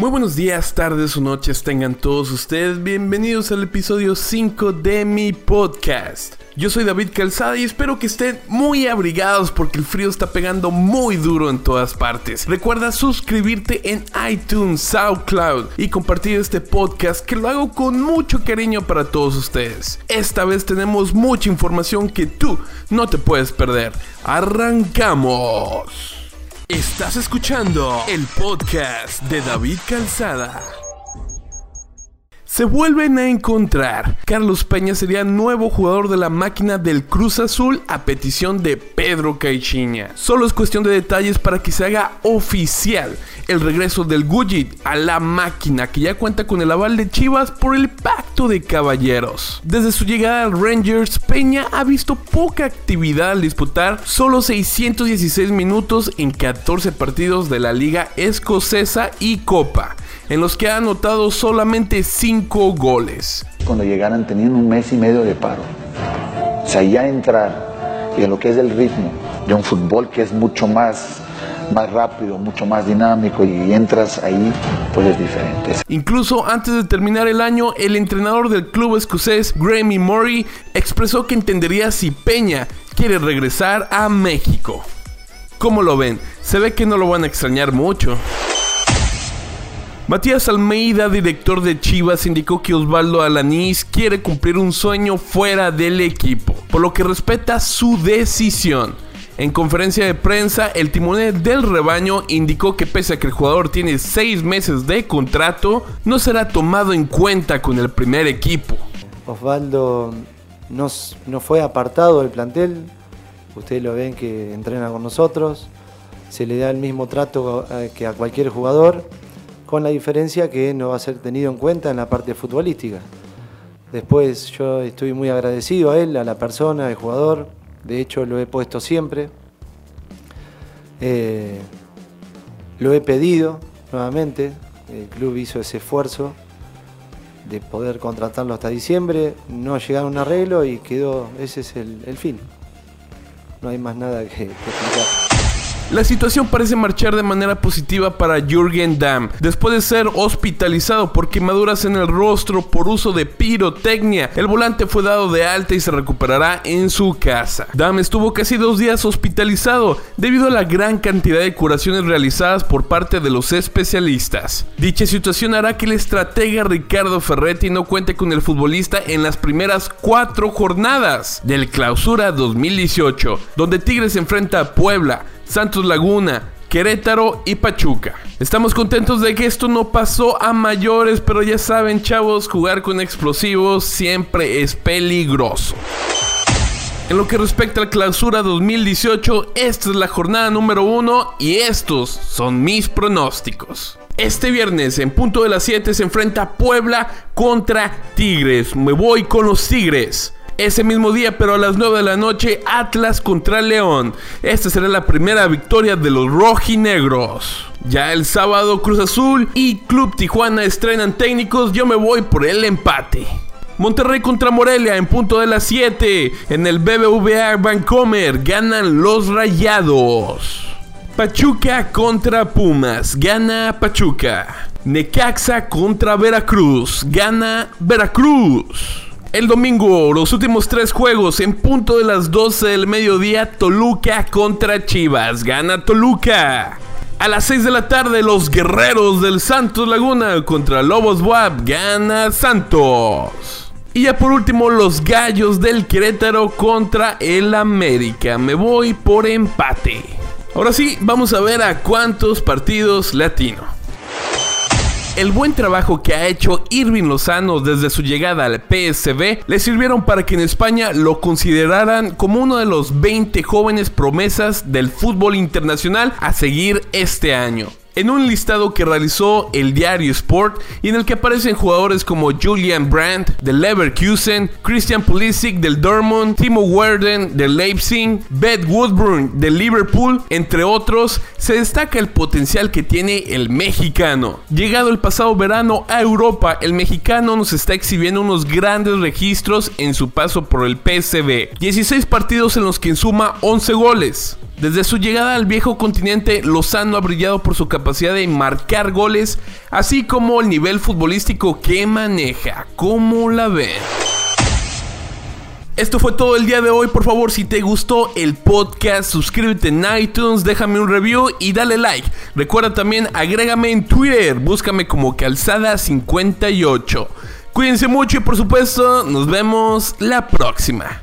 Muy buenos días, tardes o noches tengan todos ustedes. Bienvenidos al episodio 5 de mi podcast. Yo soy David Calzada y espero que estén muy abrigados porque el frío está pegando muy duro en todas partes. Recuerda suscribirte en iTunes, SoundCloud y compartir este podcast que lo hago con mucho cariño para todos ustedes. Esta vez tenemos mucha información que tú no te puedes perder. ¡Arrancamos! Estás escuchando el podcast de David Calzada. Se vuelven a encontrar. Carlos Peña sería nuevo jugador de la máquina del Cruz Azul a petición de Pedro Caixinha. Solo es cuestión de detalles para que se haga oficial el regreso del Gujit a la máquina que ya cuenta con el aval de Chivas por el pacto de caballeros. Desde su llegada al Rangers, Peña ha visto poca actividad al disputar solo 616 minutos en 14 partidos de la liga escocesa y Copa en los que ha anotado solamente 5 goles. Cuando llegaran teniendo un mes y medio de paro. O sea, ya entrar y en lo que es el ritmo de un fútbol que es mucho más más rápido, mucho más dinámico y entras ahí, pues es diferente. Incluso antes de terminar el año, el entrenador del club escocés, Grammy Murray, expresó que entendería si Peña quiere regresar a México. ¿Cómo lo ven? Se ve que no lo van a extrañar mucho. Matías Almeida, director de Chivas, indicó que Osvaldo Alanís quiere cumplir un sueño fuera del equipo, por lo que respeta su decisión. En conferencia de prensa, el timonel del rebaño indicó que pese a que el jugador tiene seis meses de contrato, no será tomado en cuenta con el primer equipo. Osvaldo no, no fue apartado del plantel, ustedes lo ven que entrena con nosotros, se le da el mismo trato que a cualquier jugador con la diferencia que no va a ser tenido en cuenta en la parte futbolística. Después yo estoy muy agradecido a él, a la persona, al jugador, de hecho lo he puesto siempre. Eh, lo he pedido nuevamente, el club hizo ese esfuerzo de poder contratarlo hasta diciembre, no llegaron a un arreglo y quedó, ese es el, fin. No hay más nada que, que. La situación parece marchar de manera positiva para Jürgen Damm, después de ser hospitalizado por quemaduras en el rostro por uso de pirotecnia. El volante fue dado de alta y se recuperará en su casa. Damm estuvo casi dos días hospitalizado debido a la gran cantidad de curaciones realizadas por parte de los especialistas. Dicha situación hará que el estratega Ricardo Ferretti no cuente con el futbolista en las primeras cuatro jornadas del Clausura 2018, donde Tigres enfrenta a Puebla, Santos Laguna, Querétaro y Pachuca. Estamos contentos de que esto no pasó a mayores, pero ya saben chavos, jugar con explosivos siempre es peligroso. En lo que respecta a clausura 2018, esta es la jornada número uno y estos son mis pronósticos. Este viernes, en punto de las 7, se enfrenta Puebla contra Tigres. Me voy con los Tigres. Ese mismo día, pero a las 9 de la noche, Atlas contra León. Esta será la primera victoria de los rojinegros. Ya el sábado, Cruz Azul y Club Tijuana estrenan técnicos. Yo me voy por el empate. Monterrey contra Morelia en punto de las 7. En el BBVA Vancomer ganan los rayados. Pachuca contra Pumas. Gana Pachuca. Necaxa contra Veracruz. Gana Veracruz. El domingo, los últimos tres juegos en punto de las 12 del mediodía, Toluca contra Chivas. Gana Toluca. A las 6 de la tarde, los guerreros del Santos Laguna contra Lobos Buap. Gana Santos. Y ya por último, los gallos del Querétaro contra el América. Me voy por empate. Ahora sí, vamos a ver a cuántos partidos latino. El buen trabajo que ha hecho Irving Lozano desde su llegada al PSV le sirvieron para que en España lo consideraran como uno de los 20 jóvenes promesas del fútbol internacional a seguir este año en un listado que realizó el diario Sport y en el que aparecen jugadores como Julian Brandt del Leverkusen, Christian Pulisic del Dortmund, Timo Werden del Leipzig, Beth Woodburn del Liverpool, entre otros, se destaca el potencial que tiene el mexicano. Llegado el pasado verano a Europa, el mexicano nos está exhibiendo unos grandes registros en su paso por el PSV. 16 partidos en los que suma 11 goles. Desde su llegada al viejo continente, Lozano ha brillado por su capacidad de marcar goles, así como el nivel futbolístico que maneja. ¿Cómo la ven? Esto fue todo el día de hoy. Por favor, si te gustó el podcast, suscríbete en iTunes, déjame un review y dale like. Recuerda también, agrégame en Twitter, búscame como Calzada58. Cuídense mucho y por supuesto, nos vemos la próxima.